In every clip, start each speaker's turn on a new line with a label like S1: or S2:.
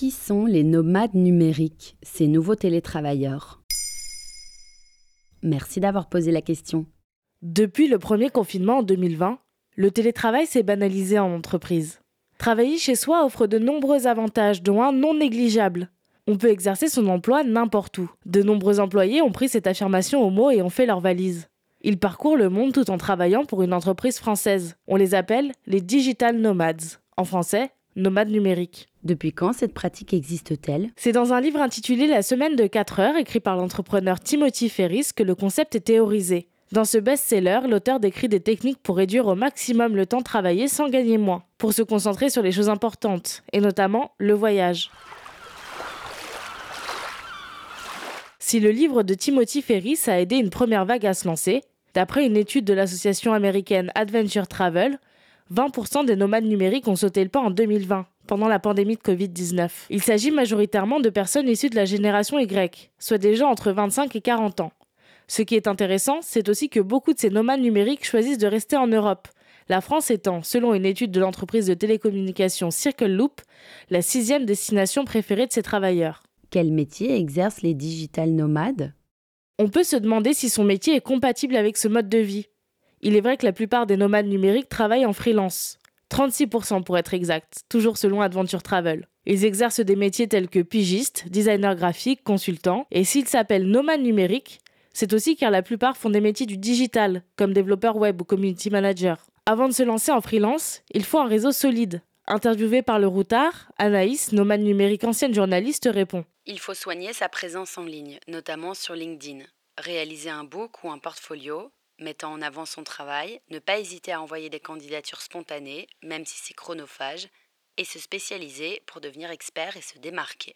S1: Qui sont les nomades numériques, ces nouveaux télétravailleurs? Merci d'avoir posé la question.
S2: Depuis le premier confinement en 2020, le télétravail s'est banalisé en entreprise. Travailler chez soi offre de nombreux avantages, dont un non négligeable. On peut exercer son emploi n'importe où. De nombreux employés ont pris cette affirmation au mot et ont fait leur valise. Ils parcourent le monde tout en travaillant pour une entreprise française. On les appelle les digital nomades. En français, nomades numériques.
S1: Depuis quand cette pratique existe-t-elle?
S2: C'est dans un livre intitulé La semaine de 4 heures, écrit par l'entrepreneur Timothy Ferris, que le concept est théorisé. Dans ce best-seller, l'auteur décrit des techniques pour réduire au maximum le temps travaillé sans gagner moins, pour se concentrer sur les choses importantes, et notamment le voyage. Si le livre de Timothy Ferris a aidé une première vague à se lancer, d'après une étude de l'association américaine Adventure Travel, 20% des nomades numériques ont sauté le pas en 2020, pendant la pandémie de Covid-19. Il s'agit majoritairement de personnes issues de la génération Y, soit des gens entre 25 et 40 ans. Ce qui est intéressant, c'est aussi que beaucoup de ces nomades numériques choisissent de rester en Europe, la France étant, selon une étude de l'entreprise de télécommunications Circle Loop, la sixième destination préférée de ces travailleurs.
S1: Quel métier exercent les digital nomades?
S2: On peut se demander si son métier est compatible avec ce mode de vie. Il est vrai que la plupart des nomades numériques travaillent en freelance. 36% pour être exact, toujours selon Adventure Travel. Ils exercent des métiers tels que pigiste, designer graphique, consultant, et s'ils s'appellent nomades numériques, c'est aussi car la plupart font des métiers du digital, comme développeur web ou community manager. Avant de se lancer en freelance, il faut un réseau solide. Interviewée par le routard, Anaïs, nomade numérique ancienne journaliste, répond
S3: Il faut soigner sa présence en ligne, notamment sur LinkedIn. Réaliser un book ou un portfolio, mettant en avant son travail, ne pas hésiter à envoyer des candidatures spontanées, même si c'est chronophage, et se spécialiser pour devenir expert et se démarquer.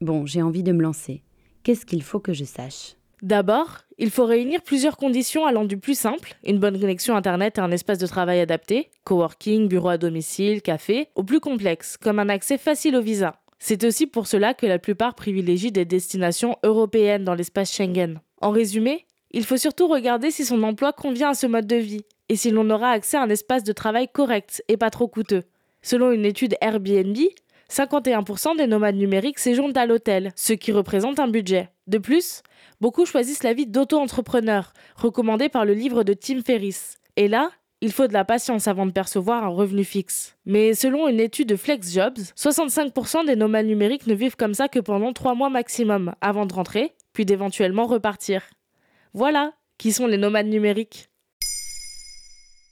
S1: Bon, j'ai envie de me lancer. Qu'est-ce qu'il faut que je sache?
S2: D'abord, il faut réunir plusieurs conditions allant du plus simple, une bonne connexion Internet et un espace de travail adapté, coworking, bureau à domicile, café, au plus complexe, comme un accès facile au visa. C'est aussi pour cela que la plupart privilégient des destinations européennes dans l'espace Schengen. En résumé, il faut surtout regarder si son emploi convient à ce mode de vie et si l'on aura accès à un espace de travail correct et pas trop coûteux. Selon une étude Airbnb, 51% des nomades numériques séjournent à l'hôtel, ce qui représente un budget. De plus, beaucoup choisissent la vie d'auto-entrepreneur, recommandée par le livre de Tim Ferriss. Et là, il faut de la patience avant de percevoir un revenu fixe. Mais selon une étude de FlexJobs, 65% des nomades numériques ne vivent comme ça que pendant 3 mois maximum, avant de rentrer, puis d'éventuellement repartir. Voilà qui sont les nomades numériques.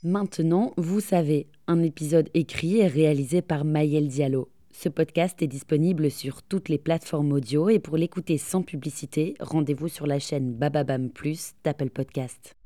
S1: Maintenant, vous savez, un épisode écrit et réalisé par Maël Diallo. Ce podcast est disponible sur toutes les plateformes audio et pour l'écouter sans publicité, rendez-vous sur la chaîne Bababam Plus d'Apple Podcast.